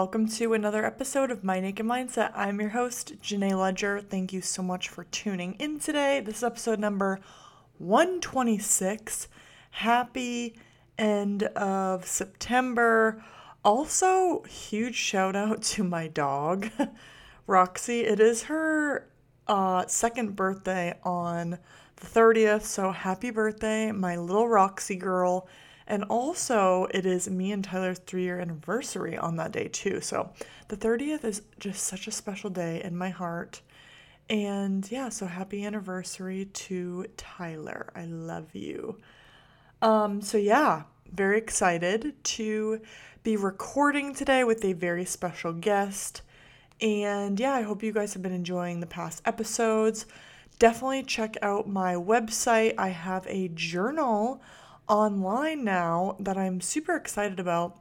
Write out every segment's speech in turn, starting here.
Welcome to another episode of My Naked Mindset. I'm your host, Jenay Leger. Thank you so much for tuning in today. This is episode number 126. Happy end of September. Also, huge shout out to my dog, Roxy. It is her uh, second birthday on the 30th, so happy birthday, my little Roxy girl. And also, it is me and Tyler's three year anniversary on that day, too. So, the 30th is just such a special day in my heart. And yeah, so happy anniversary to Tyler. I love you. Um, so yeah, very excited to be recording today with a very special guest. And yeah, I hope you guys have been enjoying the past episodes. Definitely check out my website. I have a journal online now that I'm super excited about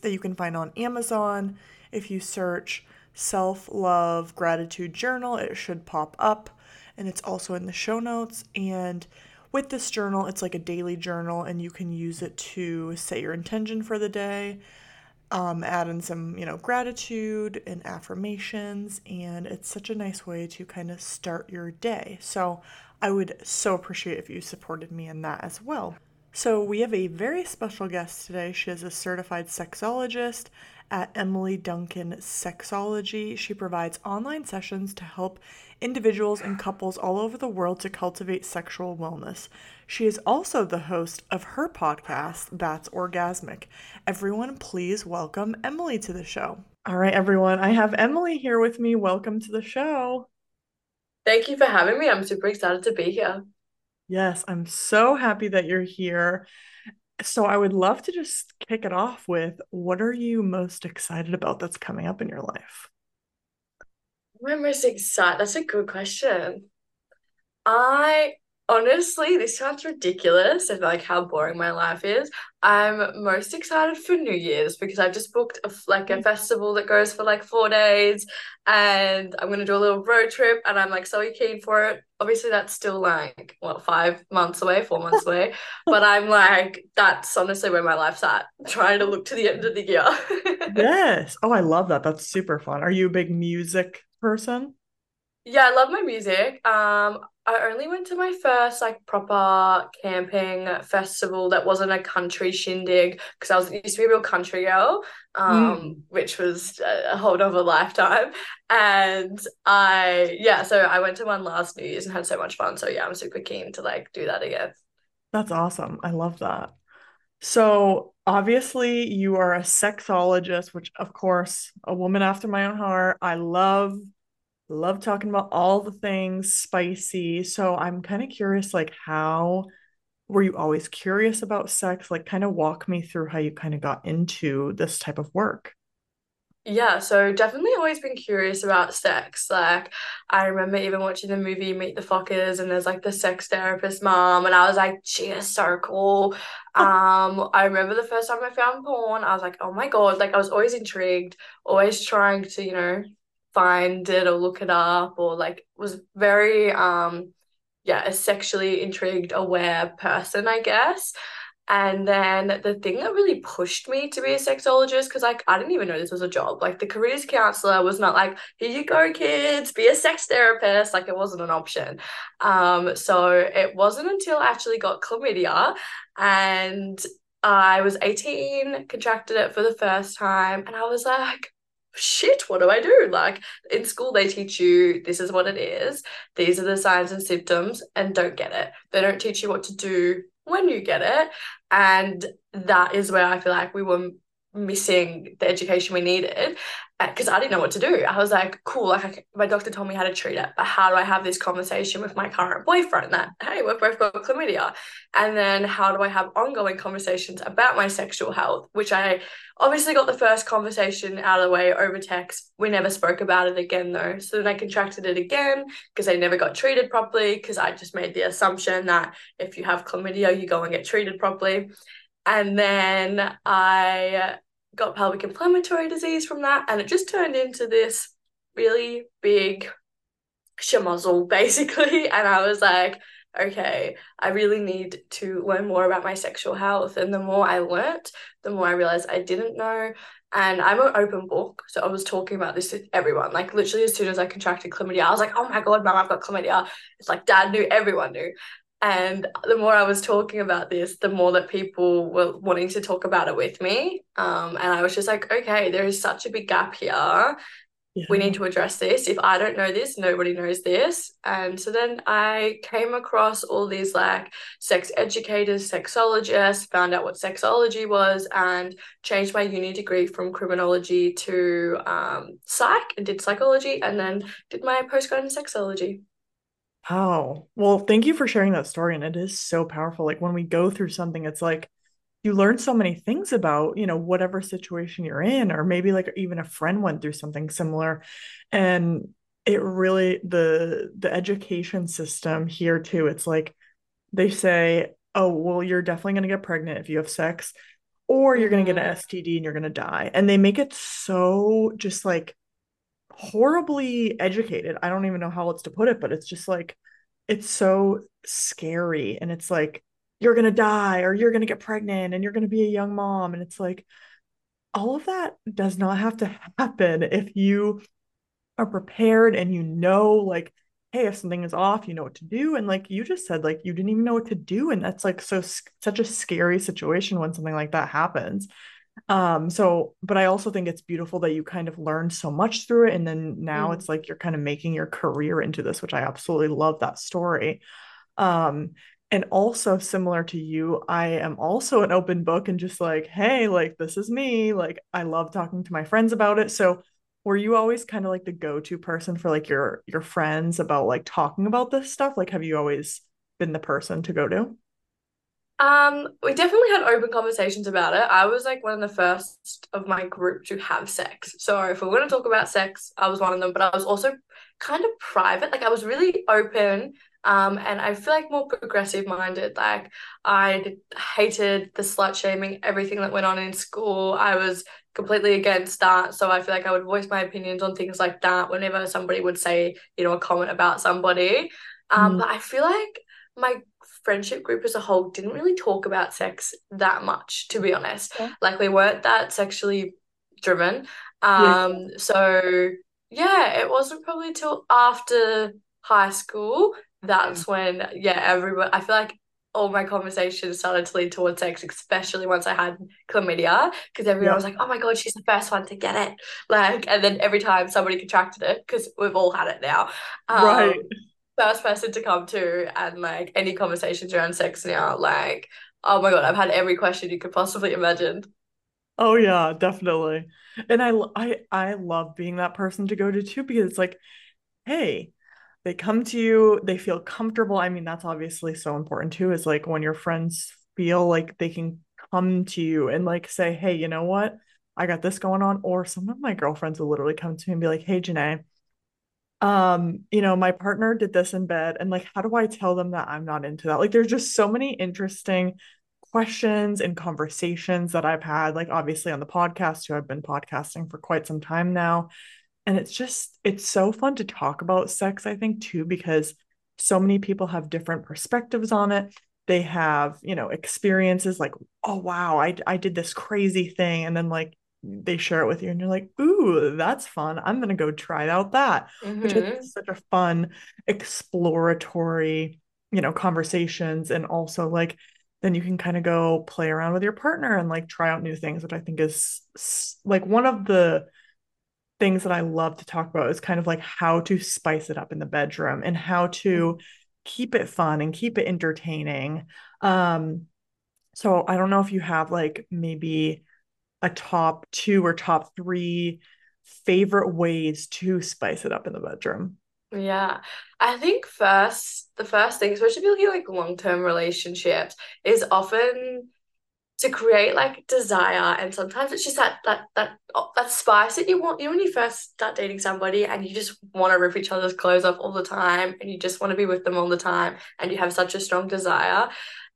that you can find on Amazon. If you search self love gratitude journal, it should pop up and it's also in the show notes. And with this journal, it's like a daily journal and you can use it to set your intention for the day. Um, add in some, you know, gratitude and affirmations, and it's such a nice way to kind of start your day. So, I would so appreciate if you supported me in that as well. So, we have a very special guest today. She is a certified sexologist at Emily Duncan Sexology. She provides online sessions to help individuals and couples all over the world to cultivate sexual wellness. She is also the host of her podcast, That's Orgasmic. Everyone, please welcome Emily to the show. All right, everyone, I have Emily here with me. Welcome to the show. Thank you for having me. I'm super excited to be here. Yes, I'm so happy that you're here. So, I would love to just kick it off with what are you most excited about that's coming up in your life? I'm most excited. That's a good question. I honestly, this sounds ridiculous of like how boring my life is. I'm most excited for New Year's because I've just booked a like a mm. festival that goes for like four days, and I'm gonna do a little road trip, and I'm like so keen for it. Obviously, that's still like what five months away, four months away, but I'm like that's honestly where my life's at. Trying to look to the end of the year. yes. Oh, I love that. That's super fun. Are you a big music person? Yeah, I love my music. Um, I only went to my first like proper camping festival that wasn't a country shindig because I was used to be a real country girl, um, mm. which was a whole other lifetime. And I yeah, so I went to one last New Year's and had so much fun. So yeah, I'm super keen to like do that again. That's awesome. I love that. So obviously you are a sexologist, which of course a woman after my own heart. I love love talking about all the things spicy. So I'm kind of curious, like, how were you always curious about sex? Like, kind of walk me through how you kind of got into this type of work. Yeah, so definitely always been curious about sex. Like, I remember even watching the movie Meet the Fockers, and there's like the sex therapist mom, and I was like, she is so cool. um, I remember the first time I found porn, I was like, oh my God, like I was always intrigued, always trying to, you know, find it or look it up or like was very um yeah a sexually intrigued aware person i guess. And then the thing that really pushed me to be a sexologist because like i didn't even know this was a job. Like the careers counselor was not like here you go kids be a sex therapist. Like it wasn't an option. Um so it wasn't until i actually got chlamydia and I was 18, contracted it for the first time, and I was like, shit, what do I do? Like in school, they teach you this is what it is, these are the signs and symptoms, and don't get it. They don't teach you what to do when you get it. And that is where I feel like we were missing the education we needed because I didn't know what to do. I was like, cool, like my doctor told me how to treat it, but how do I have this conversation with my current boyfriend that, hey, we've both got chlamydia? And then how do I have ongoing conversations about my sexual health, which I obviously got the first conversation out of the way over text. We never spoke about it again though. So then I contracted it again because I never got treated properly because I just made the assumption that if you have chlamydia, you go and get treated properly. And then I got pelvic inflammatory disease from that, and it just turned into this really big schmozzle, basically. And I was like, okay, I really need to learn more about my sexual health. And the more I learnt, the more I realized I didn't know. And I'm an open book. So I was talking about this to everyone. Like literally as soon as I contracted chlamydia, I was like, oh my God, mom, I've got chlamydia. It's like dad knew, everyone knew. And the more I was talking about this, the more that people were wanting to talk about it with me. Um, and I was just like, okay, there is such a big gap here yeah. we need to address this. If I don't know this, nobody knows this. And so then I came across all these like sex educators, sexologists, found out what sexology was, and changed my uni degree from criminology to um, psych and did psychology, and then did my postgrad in sexology. Oh, well, thank you for sharing that story. And it is so powerful. Like when we go through something, it's like, you learn so many things about you know whatever situation you're in or maybe like even a friend went through something similar and it really the the education system here too it's like they say oh well you're definitely going to get pregnant if you have sex or you're going to get an mm-hmm. STD and you're going to die and they make it so just like horribly educated i don't even know how else to put it but it's just like it's so scary and it's like you're going to die or you're going to get pregnant and you're going to be a young mom. And it's like, all of that does not have to happen if you are prepared and you know, like, hey, if something is off, you know what to do. And like you just said, like, you didn't even know what to do. And that's like so, such a scary situation when something like that happens. Um, so, but I also think it's beautiful that you kind of learned so much through it. And then now mm. it's like you're kind of making your career into this, which I absolutely love that story. Um, and also similar to you i am also an open book and just like hey like this is me like i love talking to my friends about it so were you always kind of like the go-to person for like your your friends about like talking about this stuff like have you always been the person to go to um we definitely had open conversations about it i was like one of the first of my group to have sex so if we're going to talk about sex i was one of them but i was also kind of private like i was really open um, and I feel like more progressive minded. Like I hated the slut shaming, everything that went on in school. I was completely against that. So I feel like I would voice my opinions on things like that whenever somebody would say, you know, a comment about somebody. Um, mm. But I feel like my friendship group as a whole didn't really talk about sex that much, to be honest. Yeah. Like we weren't that sexually driven. Um, yeah. so yeah, it wasn't probably till after high school that's when yeah everyone i feel like all my conversations started to lead towards sex, especially once I had chlamydia, because everyone yeah. was like, "Oh my god, she's the first one to get it!" Like, and then every time somebody contracted it, because we've all had it now, um, right? First person to come to, and like any conversations around sex now, like, oh my god, I've had every question you could possibly imagine. Oh yeah, definitely, and I I I love being that person to go to too because it's like, hey, they come to you they feel comfortable. I mean that's obviously so important too is like when your friends feel like they can come to you and like say hey you know what? I got this going on. Or some of my girlfriends will literally come to me and be like hey jenay um you know my partner did this in bed and like how do i tell them that i'm not into that? Like there's just so many interesting questions and conversations that i've had like obviously on the podcast too i've been podcasting for quite some time now. And it's just it's so fun to talk about sex i think too because so many people have different perspectives on it. They have you know experiences like oh wow i, I did this crazy thing and then like they share it with you and you're like ooh that's fun i'm gonna go try out that mm-hmm. which is such a fun exploratory you know conversations and also like then you can kind of go play around with your partner and like try out new things which i think is like one of the things that I love to talk about is kind of like how to spice it up in the bedroom and how to mm-hmm. keep it fun and keep it entertaining. Um, so I don't know if you have like maybe a top two or top three favorite ways to spice it up in the bedroom. Yeah, I think first, the first thing, especially if you look at like long term relationships, is often to create like desire and sometimes it's just that that that oh, that spice that you want you know when you first start dating somebody and you just want to rip each other's clothes off all the time and you just want to be with them all the time and you have such a strong desire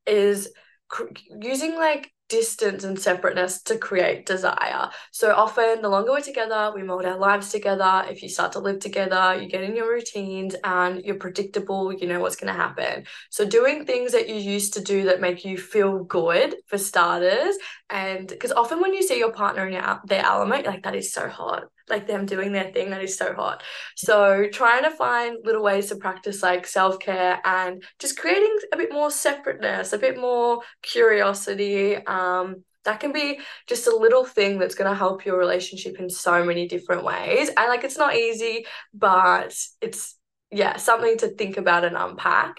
is cr- using like distance and separateness to create desire. So often, the longer we're together, we mold our lives together. If you start to live together, you get in your routines and you're predictable, you know what's going to happen. So, doing things that you used to do that make you feel good for starters. And because often when you see your partner in your, their element, like that is so hot like them doing their thing that is so hot. So trying to find little ways to practice like self-care and just creating a bit more separateness a bit more curiosity um that can be just a little thing that's going to help your relationship in so many different ways. And like it's not easy but it's yeah something to think about and unpack.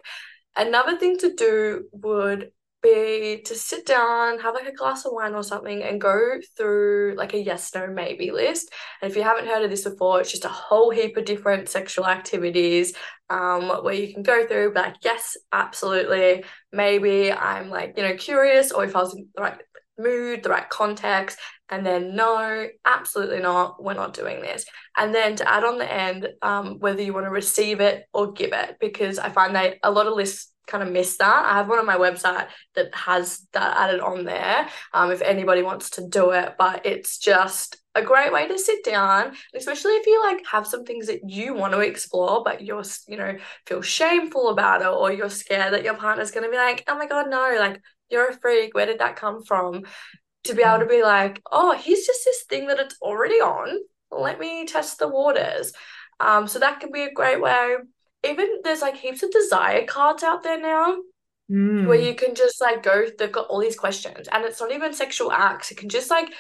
Another thing to do would be to sit down, have like a glass of wine or something, and go through like a yes, no, maybe list. And if you haven't heard of this before, it's just a whole heap of different sexual activities um, where you can go through, like, yes, absolutely. Maybe I'm like, you know, curious, or if I was in the right mood, the right context, and then no, absolutely not, we're not doing this. And then to add on the end, um, whether you want to receive it or give it, because I find that a lot of lists kind of miss that. I have one on my website that has that added on there um, if anybody wants to do it. But it's just a great way to sit down, especially if you like have some things that you want to explore, but you're, you know, feel shameful about it or you're scared that your partner's going to be like, oh my God, no, like you're a freak. Where did that come from? To be able to be like, oh, here's just this thing that it's already on. Let me test the waters. Um, so that can be a great way even there's like heaps of desire cards out there now mm. where you can just like go they've got all these questions and it's not even sexual acts it can just like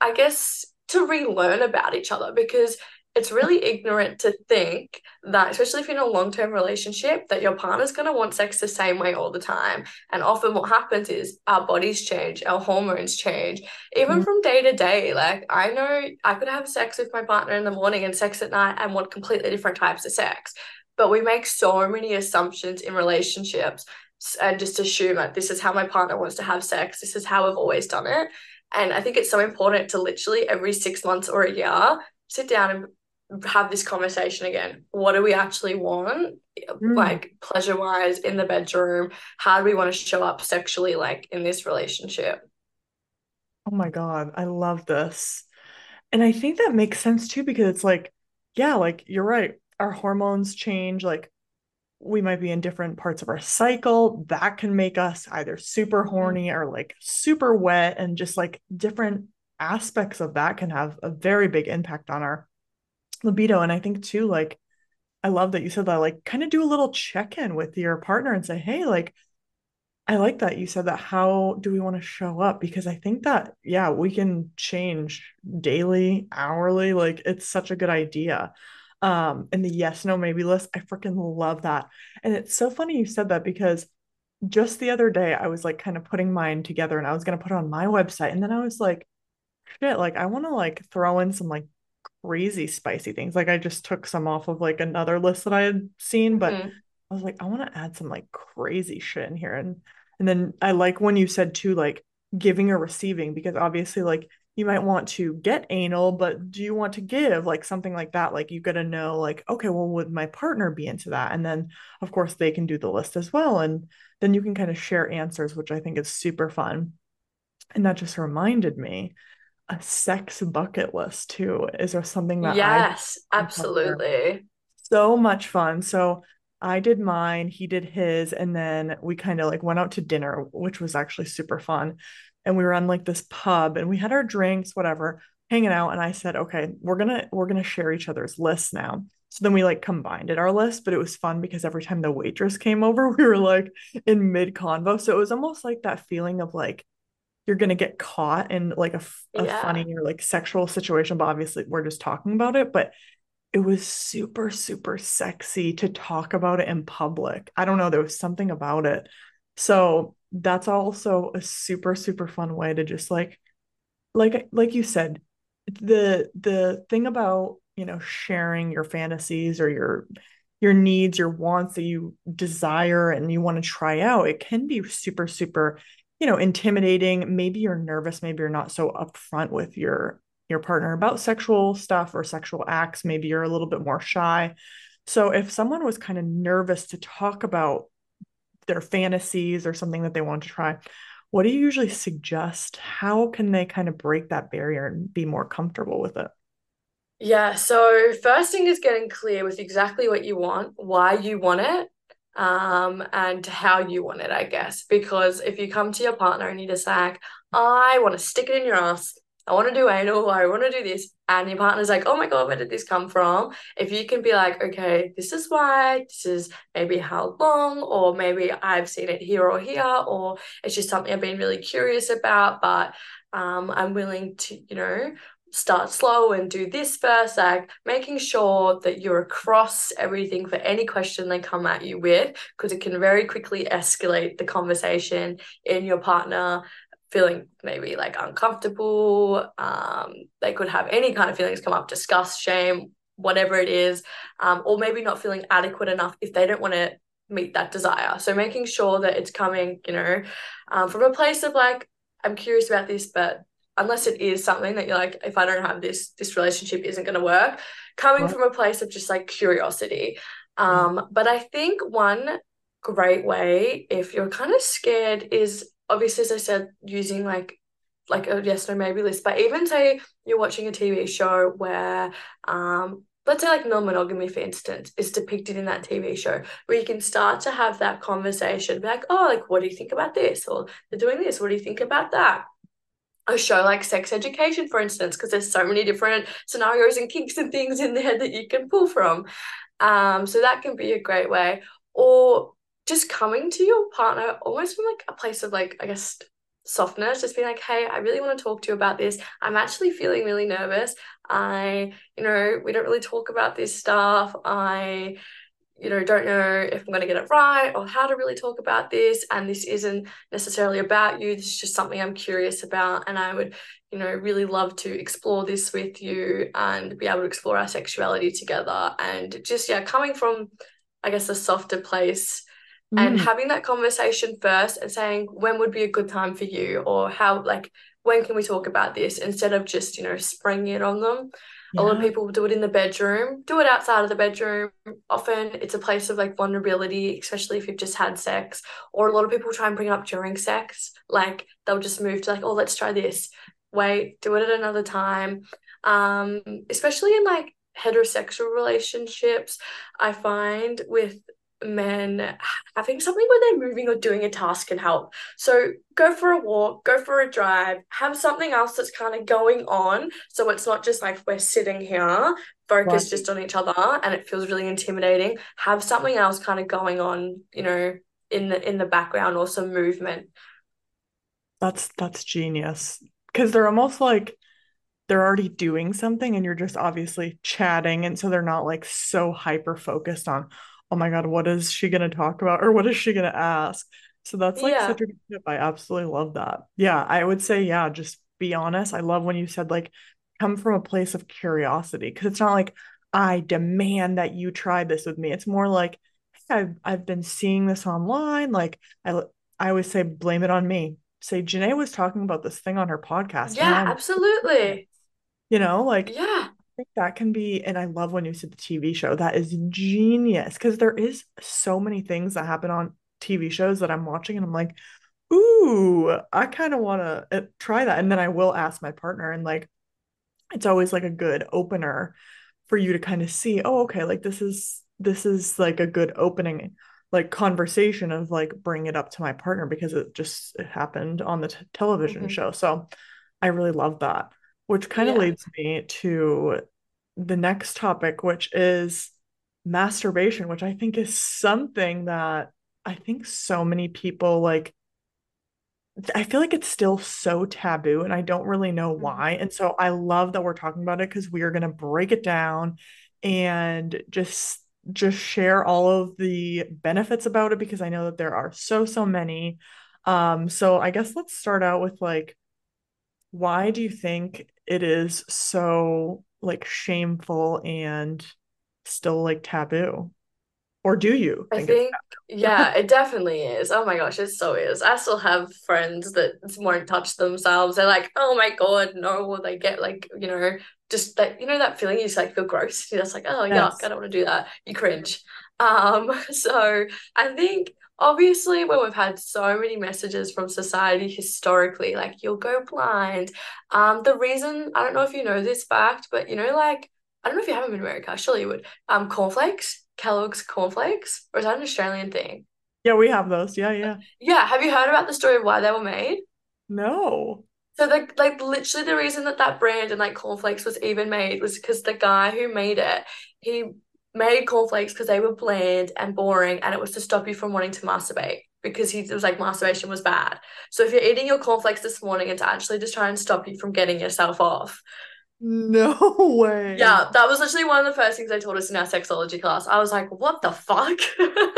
i guess to relearn about each other because it's really ignorant to think that especially if you're in a long-term relationship that your partner's going to want sex the same way all the time and often what happens is our bodies change our hormones change even mm. from day to day like i know i could have sex with my partner in the morning and sex at night and want completely different types of sex but we make so many assumptions in relationships and just assume that this is how my partner wants to have sex this is how we've always done it. And i think it's so important to literally every six months or a year sit down and have this conversation again. What do we actually want? Mm. like pleasure wise in the bedroom how do we want to show up sexually like in this relationship? Oh my god i love this. And i think that makes sense too because it's like yeah like you're right our hormones change like we might be in different parts of our cycle that can make us either super mm-hmm. horny or like super wet and just like different aspects of that can have a very big impact on our libido. And i think too like i love that you said that like kind of do a little check-in with your partner and say hey like i like that you said that. How do we want to show up? Because i think that yeah we can change daily hourly like it's such a good idea um in the yes no maybe list i freaking love that. And it's so funny you said that because just the other day i was like kind of putting mine together and i was going to put it on my website. And then i was like shit like i want to like throw in some like crazy spicy things. Like i just took some off of like another list that i had seen but mm-hmm. i was like i want to add some like crazy shit in here. And and then i like when you said too like giving or receiving because obviously like you might want to get anal, but do you want to give like something like that? Like you got to know, like, okay, well, would my partner be into that? And then, of course, they can do the list as well. And then you can kind of share answers, which I think is super fun. And that just reminded me a sex bucket list too. Is there something that yes, absolutely. So much fun. So I did mine, he did his, and then we kind of like went out to dinner, which was actually super fun and we were on like this pub and we had our drinks, whatever, hanging out. And I said, okay, we're gonna we're gonna share each other's lists now. So then we like combined it our list, but it was fun because every time the waitress came over, we were like in mid convo. So it was almost like that feeling of like you're gonna get caught in like a, a yeah. funny or like sexual situation, but obviously we're just talking about it. But it was super, super sexy to talk about it in public. I don't know, there was something about it. So that's also a super super fun way to just like like like you said the the thing about you know sharing your fantasies or your your needs your wants that you desire and you want to try out it can be super super you know intimidating. Maybe you're nervous maybe you're not so upfront with your your partner about sexual stuff or sexual acts. Maybe you're a little bit more shy. So if someone was kind of nervous to talk about their fantasies or something that they want to try what do you usually suggest? How can they kind of break that barrier and be more comfortable with it? Yeah, so first thing is getting clear with exactly what you want, why you want it, um, and how you want it, I guess. Because if you come to your partner and you just like, I want to stick it in your ass, I want to do anal, I want to do this, and your partner's like, oh my God, where did this come from? If you can be like, okay, this is why, this is maybe how long, or maybe I've seen it here or here, or it's just something I've been really curious about, but um, I'm willing to, you know, start slow and do this first, like making sure that you're across everything for any question they come at you with, because it can very quickly escalate the conversation in your partner feeling maybe like uncomfortable. Um, they could have any kind of feelings come up, disgust, shame, whatever it is, um, or maybe not feeling adequate enough if they don't want to meet that desire. So making sure that it's coming, you know, um, from a place of like, I'm curious about this, but unless it is something that you're like, if I don't have this, this relationship isn't going to work, coming right. from a place of just like curiosity. Um, but I think one great way, if you're kind of scared, is obviously, as I said, using like like a yes no maybe list. But even say you're watching a TV show where um let's say like non-monogamy for instance is depicted in that tv show where you can start to have that conversation be like oh like what do you think about this or they're doing this what do you think about that a show like sex education, for instance, because there's so many different scenarios and kinks and things in there that you can pull from. Um, so that can be a great way. Or just coming to your partner almost from like a place of like, I guess, softness, just being like, hey, I really want to talk to you about this. I'm actually feeling really nervous. I, you know, we don't really talk about this stuff. I you know, don't know if I'm going to get it right or how to really talk about this. And this isn't necessarily about you. This is just something I'm curious about. And I would, you know, really love to explore this with you and be able to explore our sexuality together. And just, yeah, coming from, I guess, a softer place mm. and having that conversation first and saying, when would be a good time for you? Or how, like, when can we talk about this instead of just, you know, springing it on them. Yeah. A lot of people do it in the bedroom, do it outside of the bedroom. Often it's a place of like vulnerability, especially if you've just had sex. Or a lot of people try and bring it up during sex. Like they'll just move to like, oh, let's try this. Wait, do it at another time. Um, especially in like heterosexual relationships, I find with men having something where they're moving or doing a task can help. So go for a walk, go for a drive, have something else that's kind of going on. So it's not just like we're sitting here focused right. just on each other and it feels really intimidating. Have something else kind of going on, you know, in the in the background or some movement. That's that's genius. Cause they're almost like they're already doing something and you're just obviously chatting. And so they're not like so hyper focused on oh my god, what is she gonna talk about or what is she gonna ask? So that's like yeah. such a good tip. I absolutely love that. Yeah, I would say, yeah, just be honest. I love when you said like come from a place of curiosity because it's not like I demand that you try this with me. It's more like hey, I've I've been seeing this online. Like I I always say blame it on me. Say Jenay was talking about this thing on her podcast. Yeah, absolutely. You know, like yeah, think that can be, and I love when you said the TV show. That is genius because there is so many things that happen on TV shows that I'm watching, and I'm like, ooh, I kind of want to uh, try that. And then I will ask my partner, and like, it's always like a good opener for you to kind of see, oh, okay, like this is this is like a good opening like conversation of like bring it up to my partner because it just it happened on the t- television mm-hmm. show. So I really love that. Which kind of yeah. leads me to the next topic, which is masturbation, which I think is something that I think so many people like. I feel like it's still so taboo, and I don't really know mm-hmm. why. And so I love that we're talking about it because we are going to break it down and just just share all of the benefits about it because I know that there are so so many. Um, so I guess let's start out with like, why do you think it is so like shameful and still like taboo. Or do you think i think yeah it definitely is. Oh my gosh it so is. I still have friends that won't touch themselves. They're like oh my god no will they get like you know just that you know that feeling you just like feel gross. You're just like oh yes. yuck i don't want to do that. You cringe. Um so i think obviously when we've had so many messages from society historically like you'll go blind um the reason i don't know if you know this fact but you know like i don't know if you haven't been to america surely you would um cornflakes kellogg's cornflakes or is that an australian thing Yeah, we have those. Yeah, yeah. yeah have you heard about the story of why they were made No. so the like literally the reason that that brand and like cornflakes was even made was because the guy who made it he made cornflakes because they were bland and boring and it was to stop you from wanting to masturbate because he was like masturbation was bad. So if you're eating your cornflakes this morning, it's actually just trying to stop you from getting yourself off. No way. Yeah, that was literally one of the first things they taught us in our sexology class. I was like, what the fuck?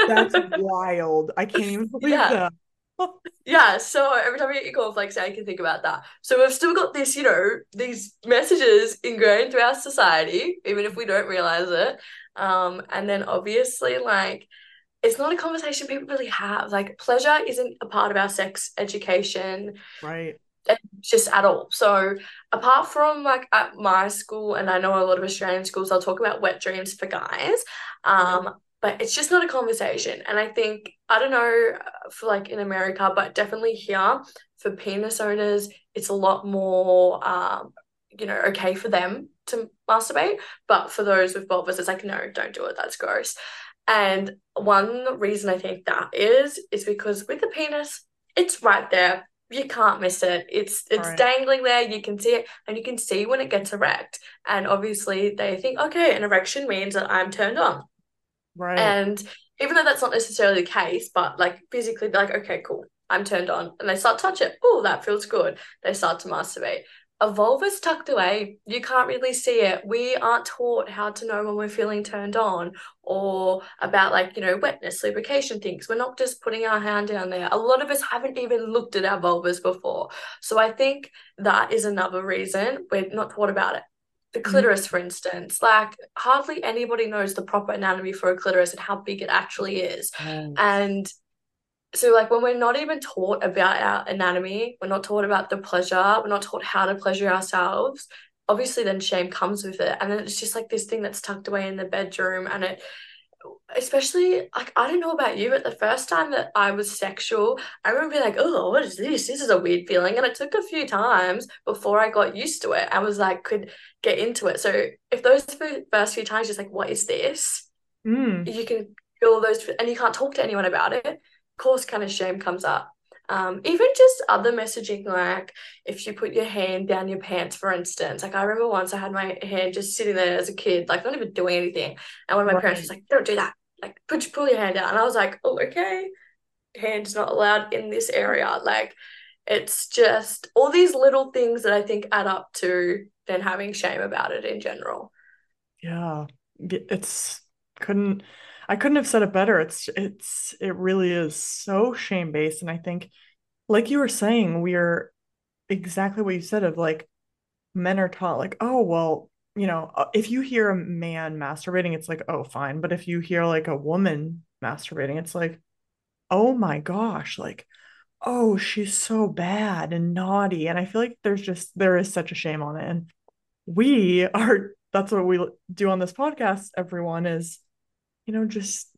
That's wild. I can't even believe Yeah. that. Yeah, so every time you eat cornflakes, I can think about that. So we've still got this, you know, these messages ingrained through our society, even if we don't realize it. Um, and then obviously, like, it's not a conversation people really have. Like, pleasure isn't a part of our sex education Right. just at all. So apart from like at my school, and I know a lot of Australian schools, they'll talk about wet dreams for guys. Um, but it's just not a conversation. And I think I don't know uh, for like in America, but definitely here for penis owners, it's a lot more um, you know, okay for them to masturbate. But for those with vulvas, it's like, no, don't do it. That's gross. And one reason I think that is is because with the penis, it's right there. You can't miss it. It's it's Right. dangling there. You can see it, and you can see when it gets erect. And obviously, they think, okay, an erection means that I'm turned on. Right. And even though that's not necessarily the case, but like physically, they're like, okay, cool, I'm turned on. And they start to touch it. Oh, that feels good. They start to masturbate. A vulva's tucked away. You can't really see it. We aren't taught how to know when we're feeling turned on or about like, you know, wetness, lubrication things. We're not just putting our hand down there. A lot of us haven't even looked at our vulvas before. So I think that is another reason we're not taught about it the mm-hmm. clitoris, for instance, like hardly anybody knows the proper anatomy for a clitoris and how big it actually is. Right. And so, like, when we're not even taught about our anatomy, we're not taught about the pleasure, we're not taught how to pleasure ourselves. Obviously, then shame comes with it. And then it's just like this thing that's tucked away in the bedroom. And it, especially, like, I don't know about you, but the first time that I was sexual, I remember being like, oh, what is this? This is a weird feeling. And it took a few times before I got used to it. I was like, could get into it. So, if those first few times, just like, what is this? Mm. you can feel those and you can't talk to anyone about it course kind of shame comes up. Um, even just other messaging like if you put your hand down your pants for instance like i remember once i had my hand just sitting there as a kid like not even doing anything and one of my parents was like don't do that. Like put pull your hand out." and i was like oh okay. Hand's not allowed in this area. Like it's just all these little things that i think add up to then having shame about it in general. Yeah. It's couldn't I couldn't have said it better. It's it's it really is so shame-based. And I think, like you were saying, we're exactly what you said of like men are taught like, oh, well, you know, uh, if you hear a man masturbating, it's like, oh, fine. But if you hear like a woman masturbating, it's like, oh my gosh, like, oh, she's so bad and naughty. And I feel like there's just there is such a shame on it. And we are that's what we do on this podcast, everyone, is, you know, just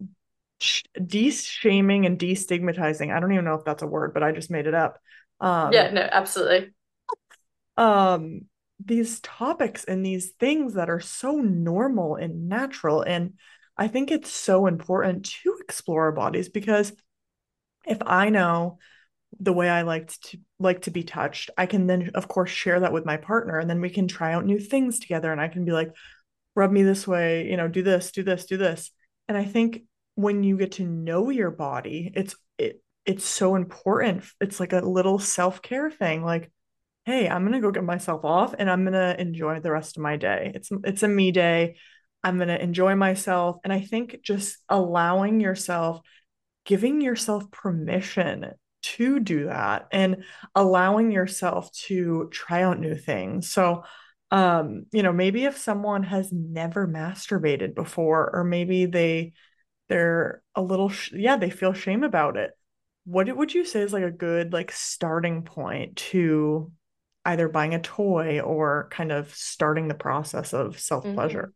de-shaming and destigmatizing. I don't even know if that's a word, but I just made it up. Um, yeah no absolutely um these topics and these things that are so normal and natural and i think it's so important to explore our bodies because if i know the way i like to like to be touched i can then of course share that with my partner and then we can try out new things together and i can be like rub me this way you know do this do this do this and i think when you get to know your body it's it it's so important it's like a little self-care thing like hey, I'm gonna go get myself off and I'm gonna enjoy the rest of my day. It's it's a me day. I'm gonna enjoy myself. And I think just allowing yourself, giving yourself permission to do that and allowing yourself to try out new things. So um, you know, maybe if someone has never masturbated before, or maybe they they're a little sh- yeah, they feel shame about it. What would you say is like a good like starting point to either buying a toy or kind of starting the process of self pleasure.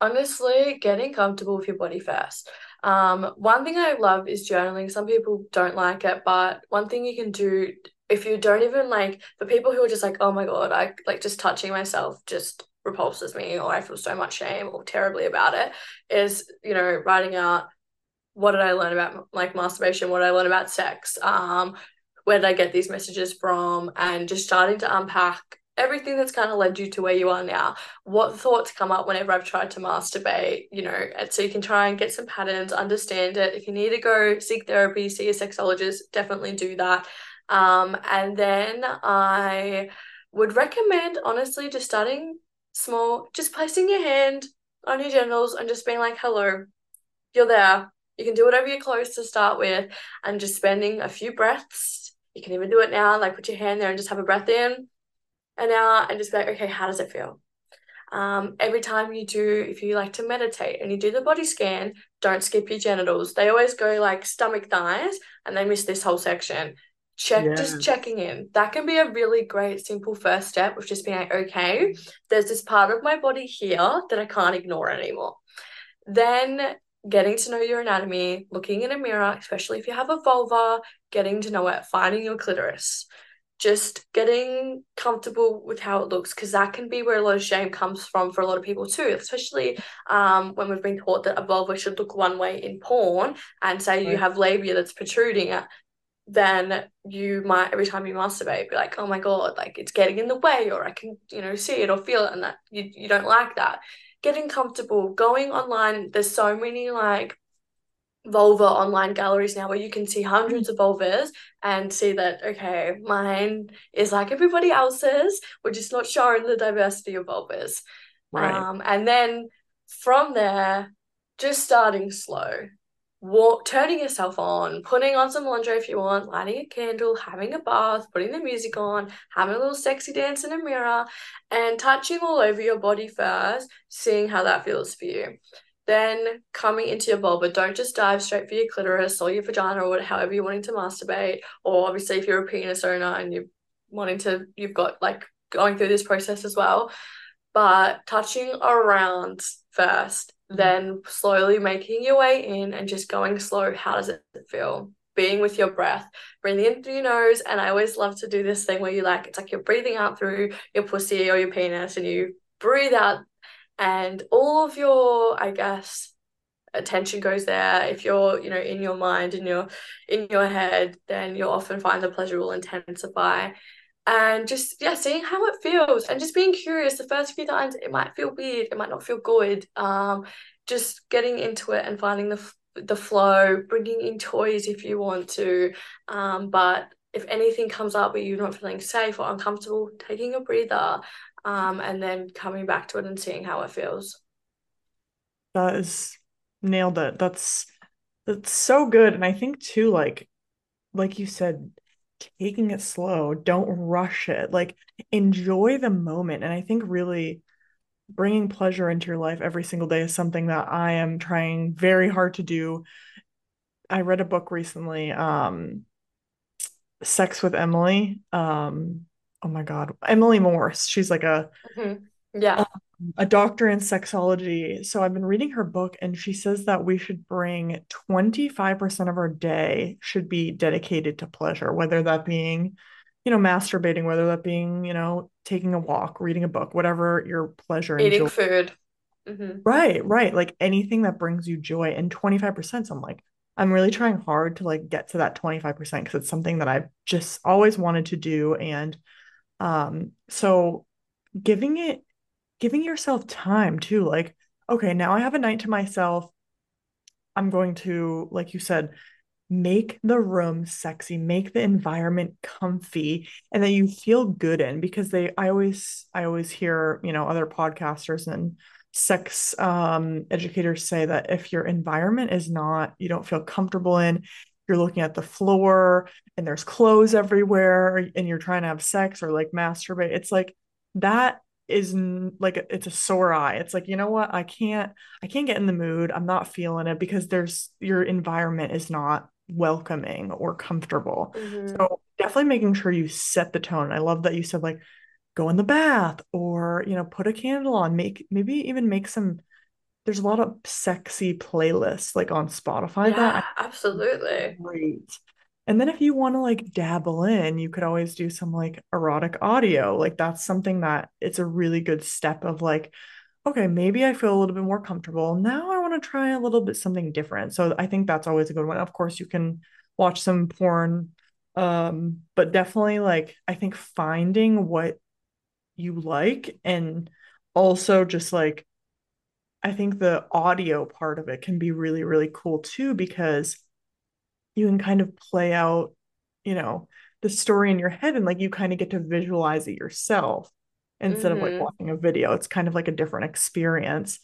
Honestly, getting comfortable with your body first. Um, one thing I love is journaling. Some people don't like it, but one thing you can do if you don't even like for people who are just like, oh my God, I like just touching myself just repulses me or I feel so much shame or terribly about it, is, you know, writing out what did I learn about like masturbation, what did I learn about sex, um, where did I get these messages from, and just starting to unpack everything that's kind of led you to where you are now. What thoughts come up whenever I've tried to masturbate, you know, and so you can try and get some patterns, understand it. If you need to go seek therapy, see a sexologist, definitely do that. Um, and then I would recommend, honestly, just starting small, just placing your hand on your genitals and just being like, hello, you're there. You can do whatever you're close to start with and just spending a few breaths. You can even do it now, like put your hand there and just have a breath in and out and just be like, okay, how does it feel? Um, every time you do, if you like to meditate and you do the body scan, don't skip your genitals. They always go like stomach, thighs, and they miss this whole section. Check, yes. just checking in. That can be a really great, simple first step of just being like, okay, there's this part of my body here that I can't ignore anymore. Then getting to know your anatomy, looking in a mirror, especially if you have a vulva, getting to know it, finding your clitoris, just getting comfortable with how it looks, because that can be where a lot of shame comes from for a lot of people too, especially um, when we've been taught that a vulva should look one way in porn, and say right. you have labia that's protruding, then you might every time you masturbate be like, oh my god, like it's getting in the way, or I can you know see it or feel it, and that you you don't like that getting comfortable, going online. There's so many like vulva online galleries now where you can see hundreds of vulvas and see that okay mine is like everybody else's we're just not showing the diversity of vulvas right. um and then from there just starting slow walk, turning yourself on, putting on some lingerie if you want, lighting a candle, having a bath, putting the music on, having a little sexy dance in a mirror, and touching all over your body first, seeing how that feels for you. Then coming into your vulva, don't just dive straight for your clitoris or your vagina or whatever, however you're wanting to masturbate. Or obviously, if you're a penis owner and you're wanting to, you've got like going through this process as well. But touching around first Mm. then slowly making your way in and just going slow. How does it feel? Being with your breath, breathing in through your nose. And I always love to do this thing where you like, it's like you're breathing out through your pussy or your penis and you breathe out, and all of your, I guess, attention goes there. If you're, you know, in your mind and you're in your head, then you'll often find the pleasure will intensify and just yeah seeing how it feels and just being curious the first few times it might feel weird it might not feel good um just getting into it and finding the the flow bringing in toys if you want to um but if anything comes up where you're not feeling safe or uncomfortable taking a breather um and then coming back to it and seeing how it feels. That is nailed it. That's that's so good. And i think too like like you said taking it slow don't rush it like enjoy the moment. And i think really bringing pleasure into your life every single day is something that i am trying very hard to do. I read a book recently um sex with emily um oh my god emily morse she's like a mm-hmm. yeah. Um, a doctor in sexology. So I've been reading her book, and she says that we should bring 25% of our day should be dedicated to pleasure, whether that being, you know, masturbating, whether that being, you know, taking a walk, reading a book, whatever your pleasure. Eating food. Mm-hmm. Right, right. Like anything that brings you joy. And 25%, so I'm like, I'm really trying hard to like get to that 25% because it's something that I've just always wanted to do. And um, so giving it giving yourself time too. Like, okay, now I have a night to myself. I'm going to, like you said, make the room sexy, make the environment comfy, and that you feel good in because they I always I always hear, you know, other podcasters and sex um educators say that if your environment is not you don't feel comfortable in you're looking at the floor and there's clothes everywhere and you're trying to have sex or like masturbate it's like that is like it's a sore eye it's like you know what i can't i can't get in the mood i'm not feeling it because there's your environment is not welcoming or comfortable mm-hmm. so definitely making sure you set the tone i love that you said like go in the bath or you know put a candle on make maybe even make some there's a lot of sexy playlists like on Spotify that Yeah, absolutely. great. And then if you want to like dabble in, you could always do some like erotic audio. Like that's something that it's a really good step of like, okay, maybe I feel a little bit more comfortable. Now I want to try a little bit something different. So I think that's always a good one. Of course, you can watch some porn, um, but definitely like I think finding what you like and also just like I think the audio part of it can be really, really cool too, because you can kind of play out, you know, the story in your head and like you kind of get to visualize it yourself instead of like Mm-hmm. watching a video. It's kind of like a different experience.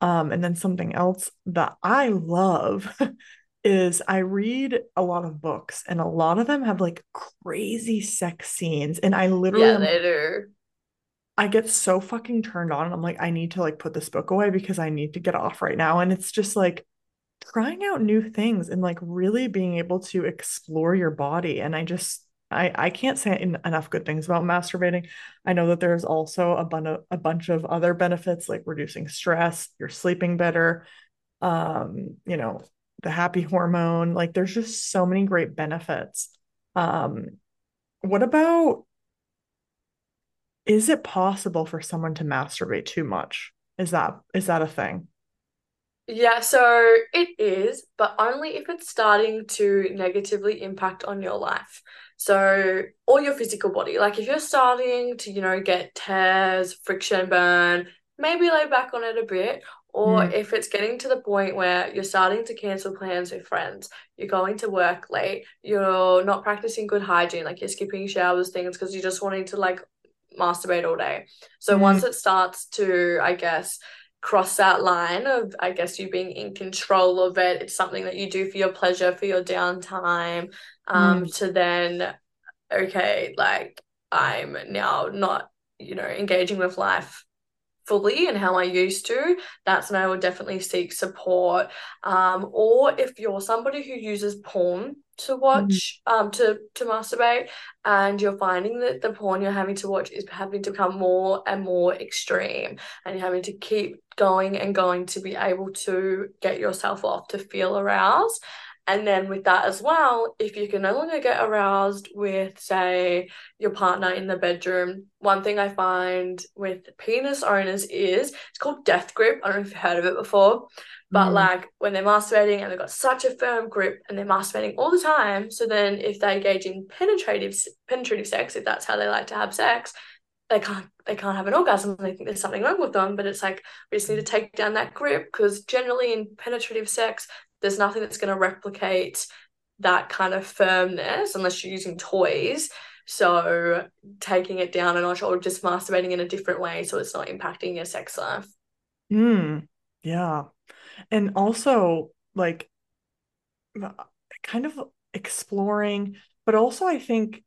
Um, and then something else that I love is I read a lot of books and a lot of them have like crazy sex scenes. And I literally Yeah, am they do. I get so fucking turned on. I'm like, I need to like put this book away because I need to get off right now. And it's just like trying out new things and like really being able to explore your body. And I just I I can't say en- enough good things about masturbating. I know that there's also a bunch of a bunch of other benefits like reducing stress, you're sleeping better, um, you know, the happy hormone. Like there's just so many great benefits. Um, what about is it possible for someone to masturbate too much? Is that is that a thing? Yeah, so it is, but only if it's starting to negatively impact on your life. So, or your physical body. Like if you're starting to, you know, get tears, friction burn, maybe lay back on it a bit. Or Mm, if it's getting to the point where you're starting to cancel plans with friends, you're going to work late, you're not practicing good hygiene, like you're skipping showers, things because you're just wanting to like masturbate all day. So mm, once it starts to, I guess, cross that line of, I guess, you being in control of it. It's something that you do for your pleasure, for your downtime, um, mm, to then, okay, like I'm now not, you know, engaging with life fully and how I used to, that's when I would definitely seek support. Um, or if you're somebody who uses porn to mm, watch, um, to to masturbate, and you're finding that the porn you're having to watch is having to become more and more extreme, and you're having to keep going and going to be able to get yourself off to feel aroused. And then with that as well, if you can no longer get aroused with, say, your partner in the bedroom. One thing I find with penis owners is it's called death grip. I don't know if you've heard of it before, but mm, like when they're masturbating and they've got such a firm grip and they're masturbating all the time. So then if they engage in penetrative penetrative sex, if that's how they like to have sex, they can't they can't have an orgasm. They think there's something wrong with them. But it's like we just need to take down that grip because generally in penetrative sex, there's nothing that's going to replicate that kind of firmness unless you're using toys. So taking it down a notch or just masturbating in a different way so it's not impacting your sex life. mm. Yeah. And also like kind of exploring, but also I think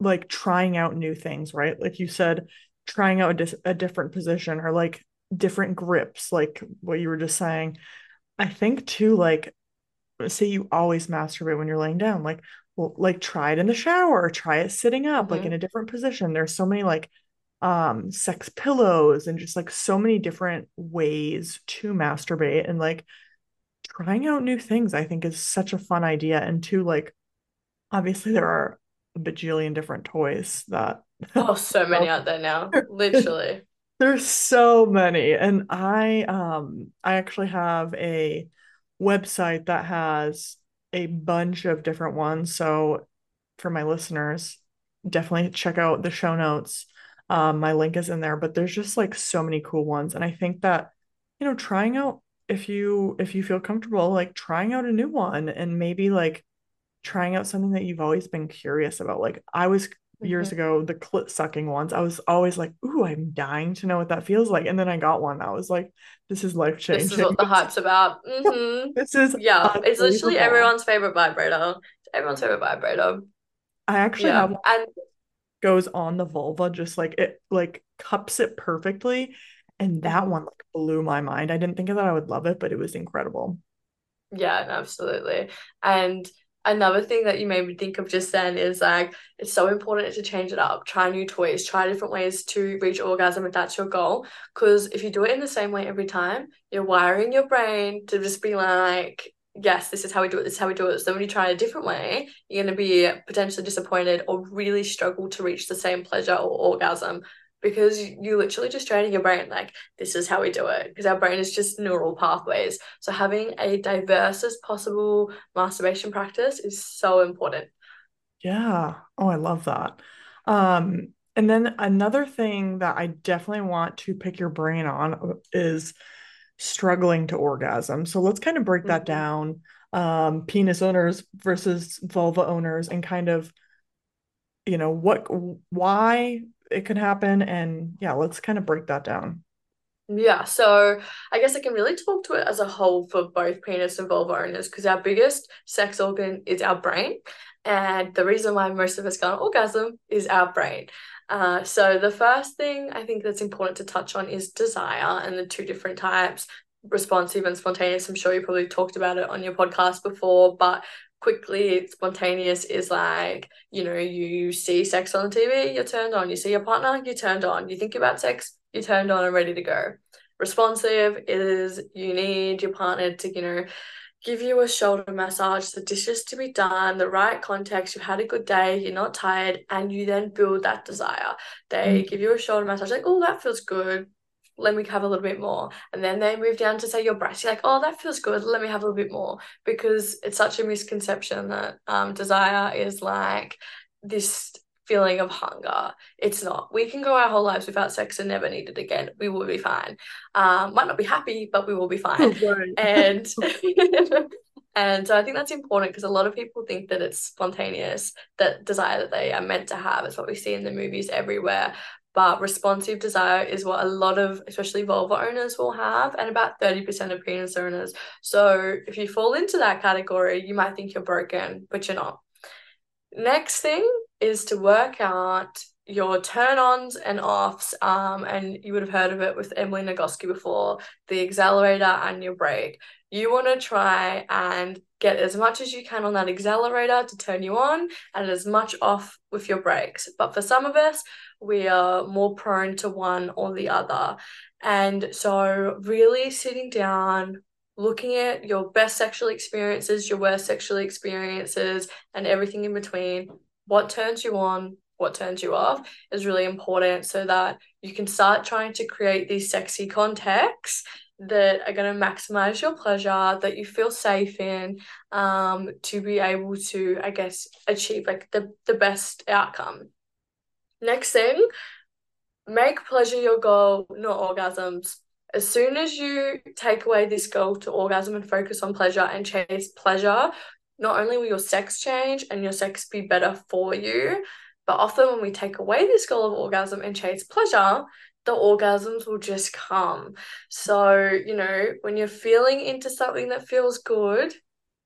like trying out new things, right? Like you said, trying out a, dis- a different position or like different grips, like what you were just saying. I think too, like say you always masturbate when you're laying down, like well, like try it in the shower, or try it sitting up, like in Mm-hmm. a different position. There's so many like um sex pillows and just like so many different ways to masturbate and like trying out new things I think is such a fun idea and too like obviously there are a bajillion different toys that Oh, so many out there now, literally. There's so many. And I um I actually have a website that has a bunch of different ones. So for my listeners, definitely check out the show notes. Um, my link is in there, but there's just like so many cool ones. And I think that, you know, trying out if you if you feel comfortable, like trying out a new one and maybe like trying out something that you've always been curious about. Like I was years Mm-hmm. ago, the clit sucking ones, I was always like, ooh, I'm dying to know what that feels like. And then I got one. I was like, this is life changing. This is what the hype's about. Mm-hmm. This is Yeah, it's literally everyone's favorite vibrator. It's everyone's favorite vibrator. I actually have Yeah, one and goes on the vulva, just like it like cups it perfectly. And that mhm. one like blew my mind. I didn't think that I would love it, but it was incredible. Yeah, absolutely. And another thing that you made me think of just then is like it's so important to change it up try new toys try different ways to reach orgasm if that's your goal. Because if you do it in the same way every time you're wiring your brain to just be like yes this is how we do it this is how we do it. So when you try a different way you're going to be potentially disappointed or really struggle to reach the same pleasure or orgasm because you literally just training your brain like this is how we do it because our brain is just neural pathways. So having a diverse as possible masturbation practice is so important. Yeah. Oh i love that. Um and then another thing that i definitely want to pick your brain on is struggling to orgasm. So let's kind of break that mm-hmm. down. Um penis owners versus vulva owners and kind of you know what why it could happen and yeah let's kind of break that down. Yeah so i guess i can really talk to it as a whole for both penis and vulva owners because our biggest sex organ is our brain and the reason why most of us go on orgasm is our brain. Uh, so the first thing i think that's important to touch on is desire and the two different types responsive and spontaneous. I'm sure you probably talked about it on your podcast before but quickly spontaneous is like you know you see sex on the tv you're turned on. You see your partner you're turned on. You think about sex you're turned on and ready to go. Responsive is you need your partner to you know give you a shoulder massage. The dishes to be done the right context you've had a good day you're not tired and you then build that desire. They mm. give you a shoulder massage like oh that feels good let me have a little bit more. And then they move down to say your breast. You're like, oh, that feels good. Let me have a little bit more. Because it's such a misconception that um, desire is like this feeling of hunger. It's not. We can go our whole lives without sex and never need it again. We will be fine. Um, might not be happy, but we will be fine. and and so I think that's important because a lot of people think that it's spontaneous, that desire that they are meant to have. It's what we see in the movies everywhere but responsive desire is what a lot of especially vulva owners will have and about 30% of penis owners. So if you fall into that category you might think you're broken but you're not. Next thing is to work out your turn ons and offs um, and you would have heard of it with emily nagoski before the accelerator and your brake you want to try and get as much as you can on that accelerator to turn you on and as much off with your brakes. But for some of us, we are more prone to one or the other. And so, really sitting down, looking at your best sexual experiences, your worst sexual experiences, and everything in between, what turns you on, what turns you off is really important so that you can start trying to create these sexy contexts that are going to maximize your pleasure that you feel safe in um to be able to i guess achieve like the the best outcome. Next thing make pleasure your goal not orgasms. As soon as you take away this goal to orgasm and focus on pleasure and chase pleasure not only will your sex change and your sex be better for you but often when we take away this goal of orgasm and chase pleasure the orgasms will just come. So, you know, when you're feeling into something that feels good,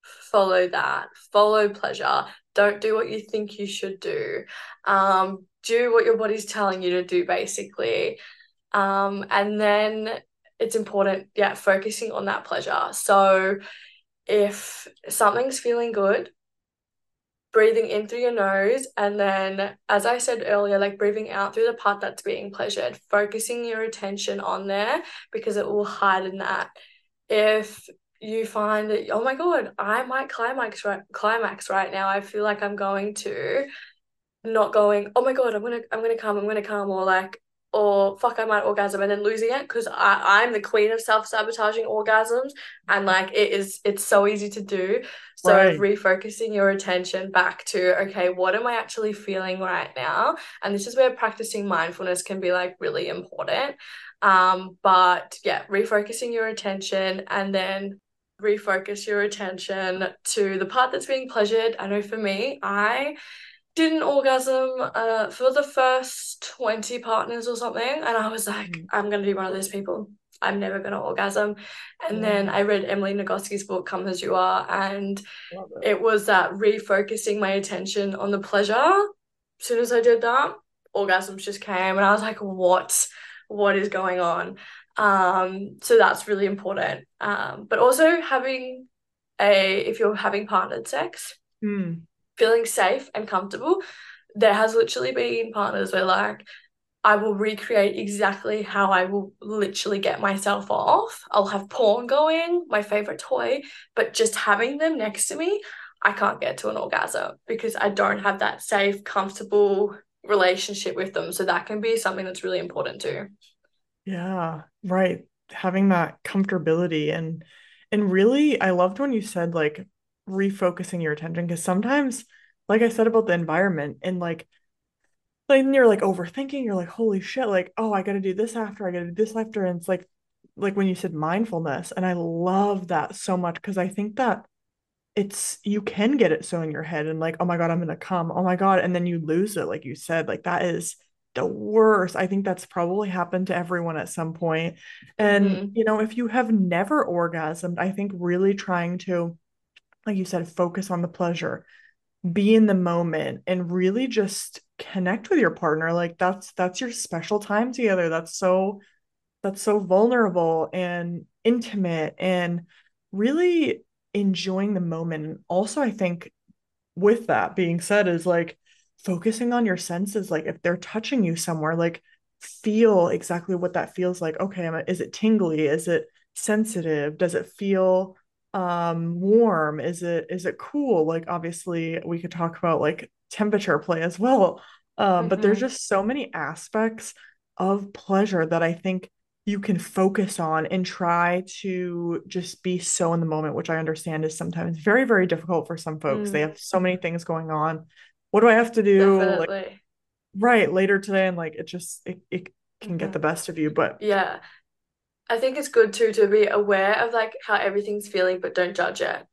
follow that, follow pleasure. Don't do what you think you should do. Um, do what your body's telling you to do, basically. Um, and then it's important, yeah, focusing on that pleasure. So, if something's feeling good, breathing in through your nose and then as i said earlier like breathing out through the part that's being pleasured focusing your attention on there because it will heighten that. If you find that oh my god i might climax right climax right now. I feel like i'm going to not going oh my god i'm gonna i'm gonna come i'm gonna come or like or fuck I might orgasm and then losing it because I I'm the queen of self sabotaging orgasms and like it is it's so easy to do. So right. refocusing your attention back to okay, what am I actually feeling right now? And this is where practicing mindfulness can be like really important. Um, but yeah, refocusing your attention and then refocus your attention to the part that's being pleasured. I know for me, I didn't orgasm uh, for the first 20 partners or something. And I was like, mm. I'm going to be one of those people. I'm never going to orgasm. And yeah. then I read Emily Nagoski's book, Come As You Are. And it. it was that refocusing my attention on the pleasure. As soon as I did that, orgasms just came. And I was like, what? What is going on? Um, so that's really important. Um, but also having a, if you're having partnered sex, Mm. Feeling safe and comfortable. There has literally been partners where like I will recreate exactly how I will literally get myself off. I'll have porn going, my favorite toy, but just having them next to me, I can't get to an orgasm because I don't have that safe, comfortable relationship with them. So that can be something that's really important too. Yeah, right. Having that comfortability and and really I loved when you said like refocusing your attention because sometimes like I said about the environment and like like you're like overthinking, you're like, holy shit, like, oh, I gotta do this after, I gotta do this after. And it's like like when you said mindfulness, and I love that so much because I think that it's you can get it so in your head and like, oh my God, I'm gonna come. Oh my God. And then you lose it, like you said. Like that is the worst. I think that's probably happened to everyone at some point. And Mm-hmm. you know, if you have never orgasmed, I think really trying to, like you said, focus on the pleasure, be in the moment, and really just connect with your partner. Like that's that's your special time together. That's so that's so vulnerable and intimate and really enjoying the moment. And also, I think with that being said, is like focusing on your senses. Like if they're touching you somewhere, like feel exactly what that feels like. Okay, is it tingly? Is it sensitive? Does it feel um warm? Is it is it cool? Like obviously we could talk about like temperature play as well. Um, but there's Mm-hmm. just so many aspects of pleasure that I think you can focus on and try to just be so in the moment, which I understand is sometimes very, very difficult for some folks. They Mm, have so many things going on. What do I have to do? Like, right later today, and like it just it, it can get Mm-hmm. the best of you. But Yeah. I think it's good too to be aware of like how everything's feeling, but don't judge it.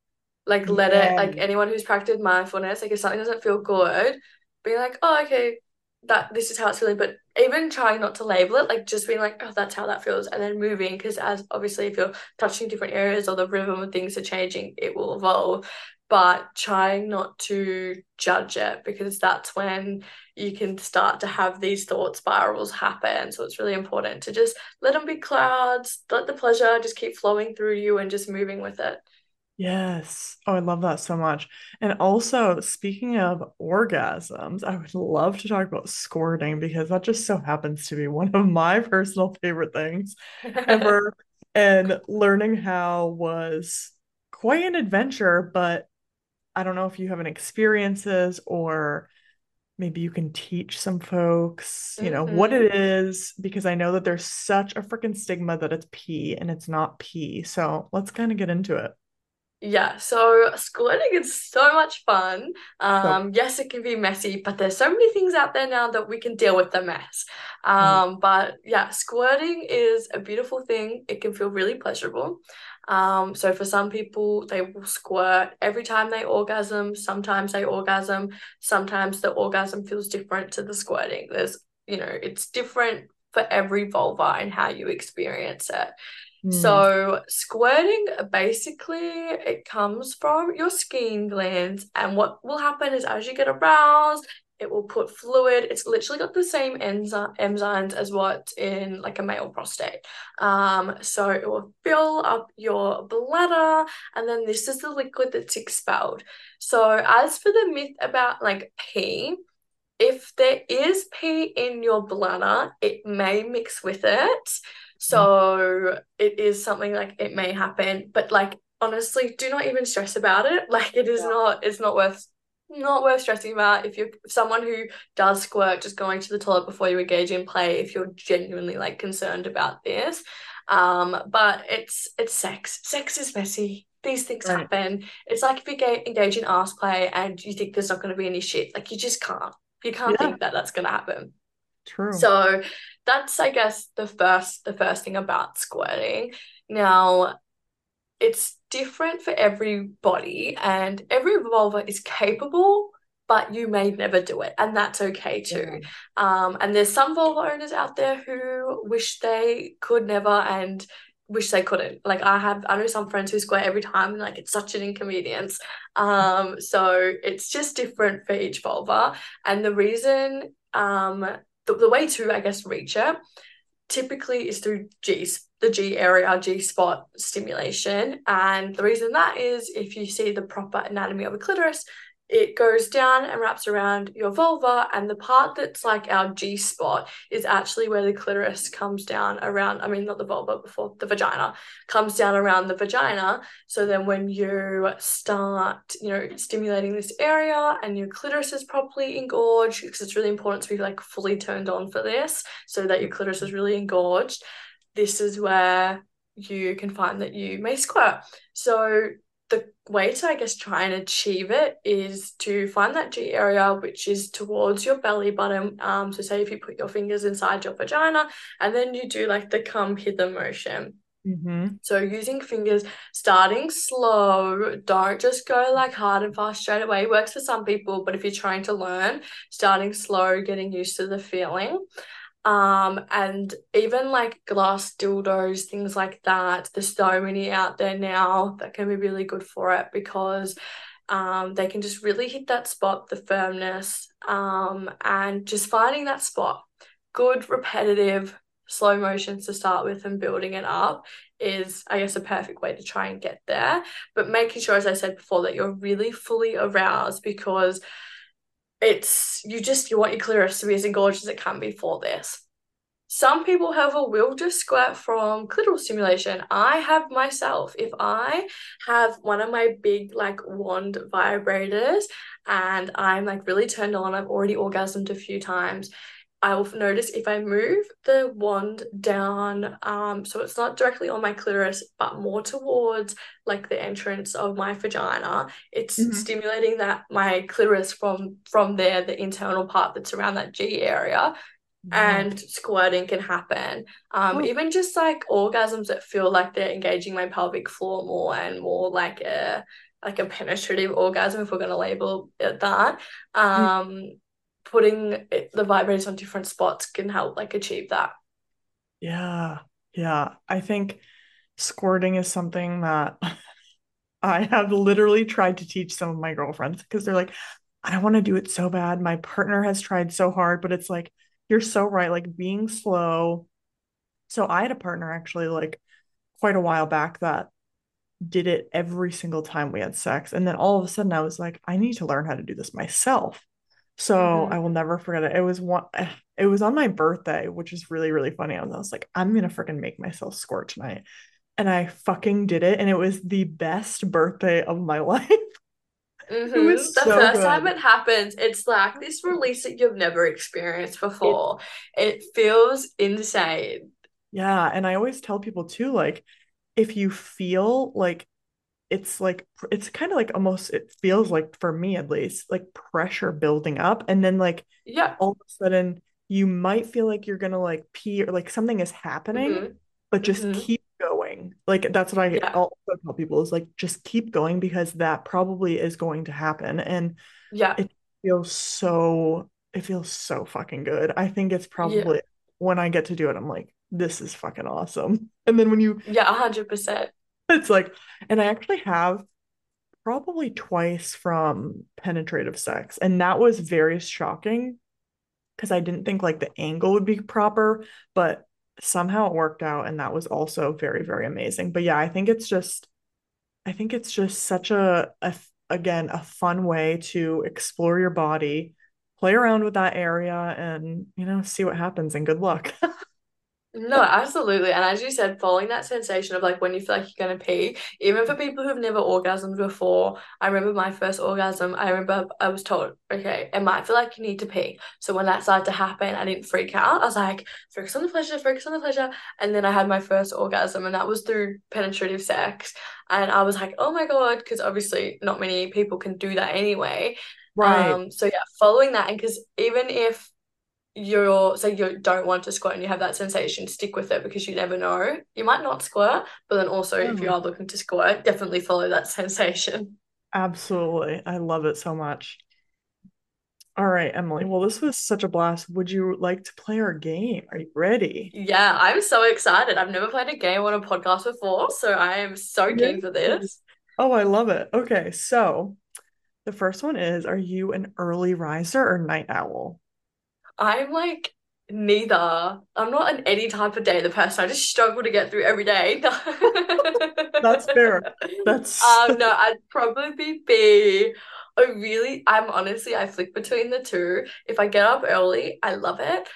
Like let it like anyone who's practiced mindfulness, like if something doesn't feel good, being like, oh okay, that this is how it's feeling, but even trying not to label it, like just being like, oh that's how that feels, and then moving because as obviously if you're touching different areas or the rhythm of things are changing, it will evolve. But trying not to judge it because that's when you can start to have these thought spirals happen. So it's really important to just let them be clouds, let the pleasure just keep flowing through you and just moving with it. yes. Oh, I love that so much. And also, speaking of orgasms, I would love to talk about squirting because that just so happens to be one of my personal favorite things ever. And learning how was quite an adventure, but I don't know if you have any experiences or maybe you can teach some folks, you know, what hmm it is, because I know that there's such a freaking stigma that it's pee and it's not pee. So let's kind of get into it. Yeah, so squirting is so much fun. So, Um, yes, it can be messy, but there's so many things out there now that we can deal with the mess. mm, Um, but yeah, squirting is a beautiful thing. It can feel really pleasurable. Um, so for some people, they will squirt every time they orgasm. Sometimes they orgasm. Sometimes the orgasm feels different to the squirting. There's, you know, it's different for every vulva and how you experience it. mm, So, squirting basically it comes from your Skene glands, and what will happen is as you get aroused, it will put fluid. It's literally got the same enzy- enzymes as what in like a male prostate. Um, so it will fill up your bladder, and then this is the liquid that's expelled. So, as for the myth about like pee, if there is pee in your bladder, it may mix with it. So it is something like it may happen, but like honestly, do not even stress about it. Like it is yeah. not, it's not worth not worth stressing about. If you're someone who does squirt, just going to the toilet before you engage in play, if you're genuinely like concerned about this. Um, but it's it's sex. Sex is messy. These things Right. happen. It's like if you get engage in ass play and you think there's not going to be any shit, like you just can't you can't Yeah, think that that's going to happen. true. So that's, I guess, the first the first thing about squirting. Now, it's different for everybody, and every vulva is capable, but you may never do it, and that's okay too. Yeah. Um, and there's some vulva owners out there who wish they could never and wish they couldn't. Like I have, I know some friends who squirt every time, and like it's such an inconvenience. Um, so it's just different for each vulva, and the reason, um, the, the way to, I guess, reach it typically is through G the G area, G spot stimulation. And the reason that is if you see the proper anatomy of a clitoris, it goes down and wraps around your vulva, and the part that's like our G spot is actually where the clitoris comes down around. I mean, not the vulva, before the vagina comes down around the vagina. So then, when you start, you know, stimulating this area and your clitoris is properly engorged, because it's really important to be like fully turned on for this, so that your clitoris is really engorged. This is where you can find that you may squirt. So way to, I guess, try and achieve it is to find that G area, which is towards your belly button. Um, so say if you put your fingers inside your vagina and then you do like the come hither motion. Mm-hmm. So using fingers, starting slow, don't just go like hard and fast straight away. It works for some people, but if you're trying to learn, starting slow, getting used to the feeling. Um, and even like glass dildos, things like that. There's so many out there now that can be really good for it because um, they can just really hit that spot, the firmness, um, and just finding that spot. Good, repetitive, slow motions to start with and building it up is, I guess, a perfect way to try and get there. But making sure, as I said before, that you're really fully aroused because it's you just you want your clitoris to be as engorged as it can be for this. Some people, however, will just squirt from clitoral stimulation. I have myself. If I have one of my big like wand vibrators and I'm like really turned on, I've already orgasmed a few times. I will notice if I move the wand down, um, so it's not directly on my clitoris, but more towards like the entrance of my vagina. It's mm-hmm. stimulating that my clitoris from from there, the internal part that's around that G area, mm-hmm. and squirting can happen. Um, oh. even just like orgasms that feel like they're engaging my pelvic floor more and more like a like a penetrative orgasm, if we're gonna label it that. Mm. Um. Mm-hmm putting it, the vibrators on different spots can help like achieve that. Yeah. Yeah. I think squirting is something that I have literally tried to teach some of my girlfriends because they're like, I don't want to do it so bad. My partner has tried so hard, but it's like, you're so right. Like being slow. So I had a partner actually, like quite a while back that did it every single time we had sex. And then all of a sudden I was like, I need to learn how to do this myself. So mm-hmm. I will never forget it. It was one it was on my birthday, which is really, really funny. I was like, I'm gonna freaking make myself squirt tonight. And I fucking did it. And it was the best birthday of my life. Mm-hmm. It was the so first good. time it happens, it's like this release that you've never experienced before. It, it feels insane. Yeah. And I always tell people too, like, if you feel like it's like it's kind of like almost it feels like for me at least like pressure building up and then like yeah all of a sudden you might feel like you're gonna like pee or like something is happening mm-hmm. but just mm-hmm. keep going like that's what i yeah. also tell people is like just keep going because that probably is going to happen and yeah it feels so it feels so fucking good i think it's probably yeah. when i get to do it i'm like this is fucking awesome and then when you yeah 100% it's like, and I actually have probably twice from penetrative sex, and that was very shocking because I didn't think like the angle would be proper, but somehow it worked out, and that was also very, very amazing. But yeah, I think it's just, I think it's just such a, a again, a fun way to explore your body, play around with that area, and you know, see what happens, and good luck. No, absolutely. And as you said, following that sensation of like when you feel like you're gonna pee, even for people who've never orgasmed before, I remember my first orgasm, I remember I was told, okay, it might feel like you need to pee. So when that started to happen, I didn't freak out. I was like, focus on the pleasure, focus on the pleasure. And then I had my first orgasm, and that was through penetrative sex. And I was like, oh my God, because obviously not many people can do that anyway. Right. Um, so yeah, following that, and because even if you're say you don't want to squirt and you have that sensation, stick with it because you never know. You might not squirt, but then also mm. if you mm. are looking to squirt, definitely follow that sensation. Absolutely. I love it so much. All right, Emily. Well, this was such a blast. Would you like to play our game? Are you ready? Yeah, I'm so excited. I've never played a game on a podcast before, so I am so keen for this. Oh, I love it. Okay, so the first one is Are you an early riser or night owl? I'm like neither. I'm not an any type of day the person. I just struggle to get through every day. That's fair. That's um no, I'd probably be I really, I'm honestly, I flick between the two. If I get up early, I love it.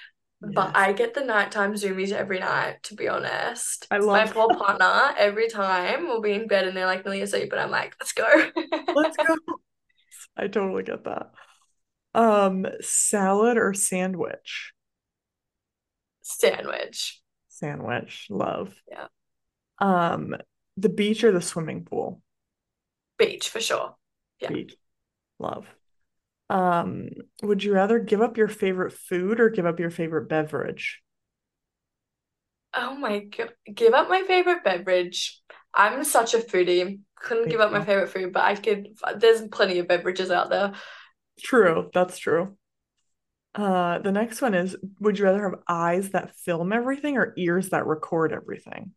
But I get the nighttime zoomies every night, to be honest. I love My poor partner, every time we'll be in bed and they're like nearly asleep, but I'm like, let's go. Let's go. I totally get that. Um, salad or sandwich? Sandwich. Sandwich, love. Yeah. Um, the beach or the swimming pool? Beach for sure. Yeah. Beach, love. Um, would you rather give up your favorite food or give up your favorite beverage? Oh my God. Give up my favorite beverage. I'm such a foodie. Couldn't Me give up my favorite food, but I could, there's plenty of beverages out there. True, that's true. Uh, the next one is, would you rather have eyes that film everything or ears that record everything?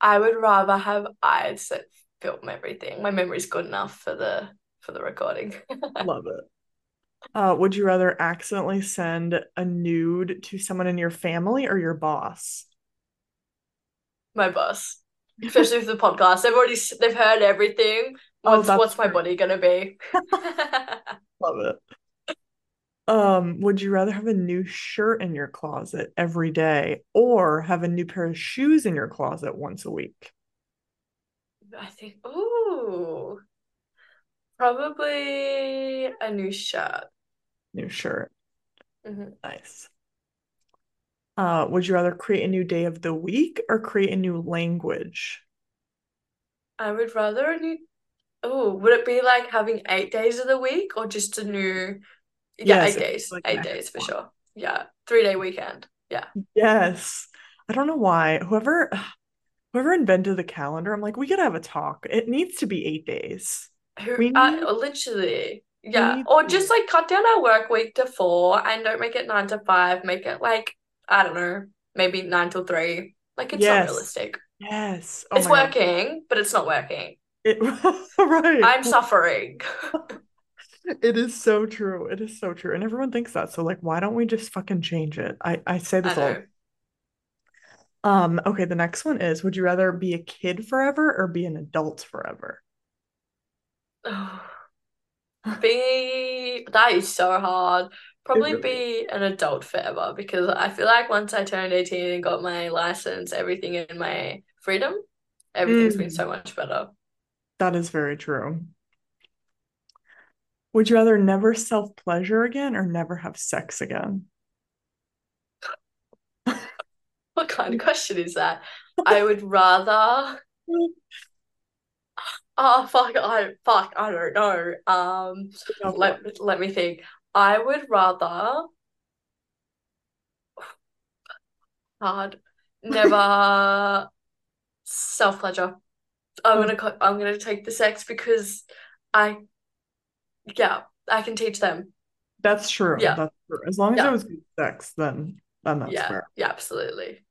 I would rather have eyes that film everything. My memory's good enough for the for the recording. Love it. Uh, would you rather accidentally send a nude to someone in your family or your boss? My boss, especially with the podcast, they've already they've heard everything. Oh, What's that's what's my true. body gonna be? Love it. Um, would you rather have a new shirt in your closet every day or have a new pair of shoes in your closet once a week? I think, ooh, probably a new shirt. New shirt. Mhm. Nice. Uh, would you rather create a new day of the week or create a new language? I would rather a new. Oh, would it be like having eight days of the week or just a new? Yeah, Yes, eight days. like Eight days for sure. Yeah, three day weekend. Yeah. Yes. I don't know why. Whoever whoever invented the calendar, I'm like, we gotta have a talk. It needs to be eight days. Who We uh literally yeah need or just like cut down our work week to four and don't make it nine to five make it like I don't know maybe nine till three like it's not realistic Yes. Oh it's my God. working but it's not working It right. I'm suffering It is so true. It is so true. And everyone thinks that. So like, why don't we just fucking change it? I I say I this all. Um, okay, the next one is, would you rather be a kid forever or be an adult forever? be that is so hard probably really is. be an adult forever because I feel like once I turned 18 and got my license everything in my freedom everything's been so Mm, much better that is very true. Would you rather never self-pleasure again or never have sex again? what kind of question is that I would rather Oh fuck, I fuck, I don't know. Um, it. let let me think. I would rather hard never self-pleasure. I'm gonna co- I'm gonna take the sex because I yeah, I can teach them. that's true. Yeah, That's true. As long as it was good sex, then then that's yeah, fair. yeah, absolutely.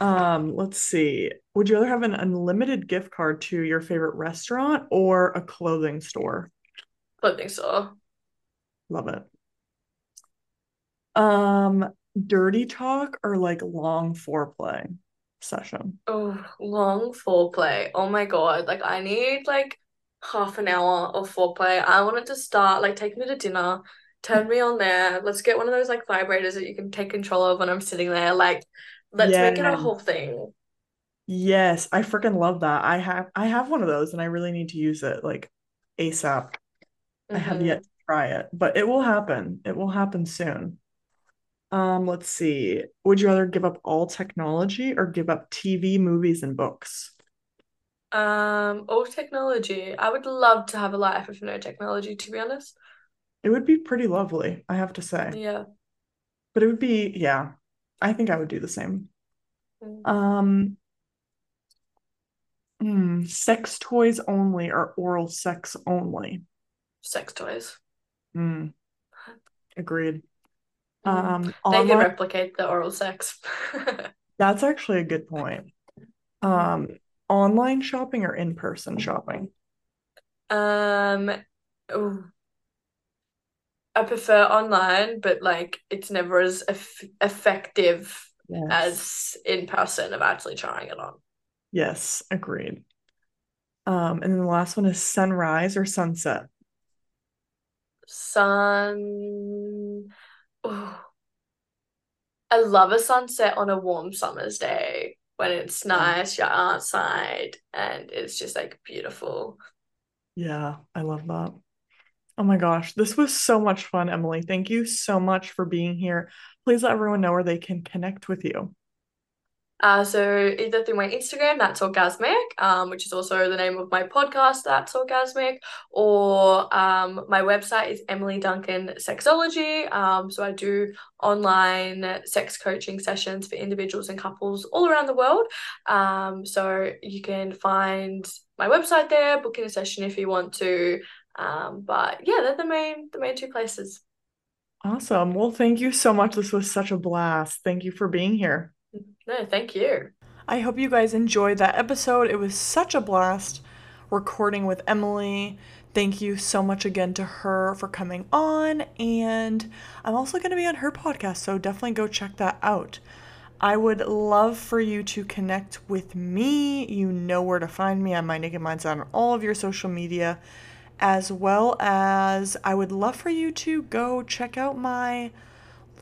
Um, let's see. Would you rather have an unlimited gift card to your favorite restaurant or a clothing store? Clothing store. Love it. Um, dirty talk or like long foreplay session? Oh, long foreplay. Oh my God. Like I need like half an hour of foreplay. I want it to start like take me to dinner, turn me on there. Let's get one of those like vibrators that you can take control of when I'm sitting there. Like let's make it a whole thing. Yes, I freaking love that. I have I have one of those and I really need to use it like ASAP. I have yet hmm to try it, but it will happen. It will happen soon. Um, let's see. Would you rather give up all technology or give up TV, movies, and books? Um, all technology. I would love to have a life with no technology, to be honest. It would be pretty lovely, I have to say. Yeah. But it would be, yeah, I think I would do the same. Mm. Um, hmm, sex toys only or oral sex only? Sex toys. Hmm, agreed. Mm. Um, They online, replicate the oral sex. that's actually a good point. Um, online shopping or in-person shopping? Um, ooh. I prefer online, but like it's never as eff effective Yes. as in person of actually trying it on. Yes, agreed. Um, and then the last one is sunrise or sunset. sun. Ooh. I love a sunset on a warm summer's day when it's nice, you're outside, and it's just like beautiful. Yeah, I love that. Oh my gosh, this was so much fun, Emily. Thank you so much for being here. Please let everyone know where they can connect with you. Uh, so either through my Instagram, that's orgasmic, um, which is also the name of my podcast, that's orgasmic, or um, my website is Emily Duncan Sexology. Um, so I do online sex coaching sessions for individuals and couples all around the world. Um, so you can find my website there, book in a session if you want to. Um, but yeah, they're the main the main two places. Awesome. Well, thank you so much. This was such a blast. Thank you for being here. No, thank you. I hope you guys enjoyed that episode. It was such a blast recording with Emily. Thank you so much again to her for coming on. And I'm also going to be on her podcast, so definitely go check that out. I would love for you to connect with me. You know where to find me on My Naked Mindset on all of your social media, as well as I would love for you to go check out my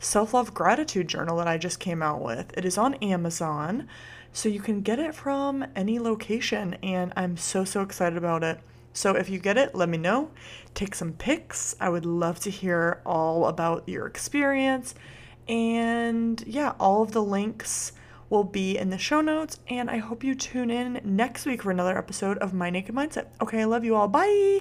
self love gratitude journal that I just came out with. It is on Amazon, so you can get it from any location, and I'm so, so excited about it. So if you get it, let me know. Take some pics. I would love to hear all about your experience. And yeah, all of the links will be in the show notes. And I hope you tune in next week for another episode of My Naked Mindset. Okay, I love you all. Bye.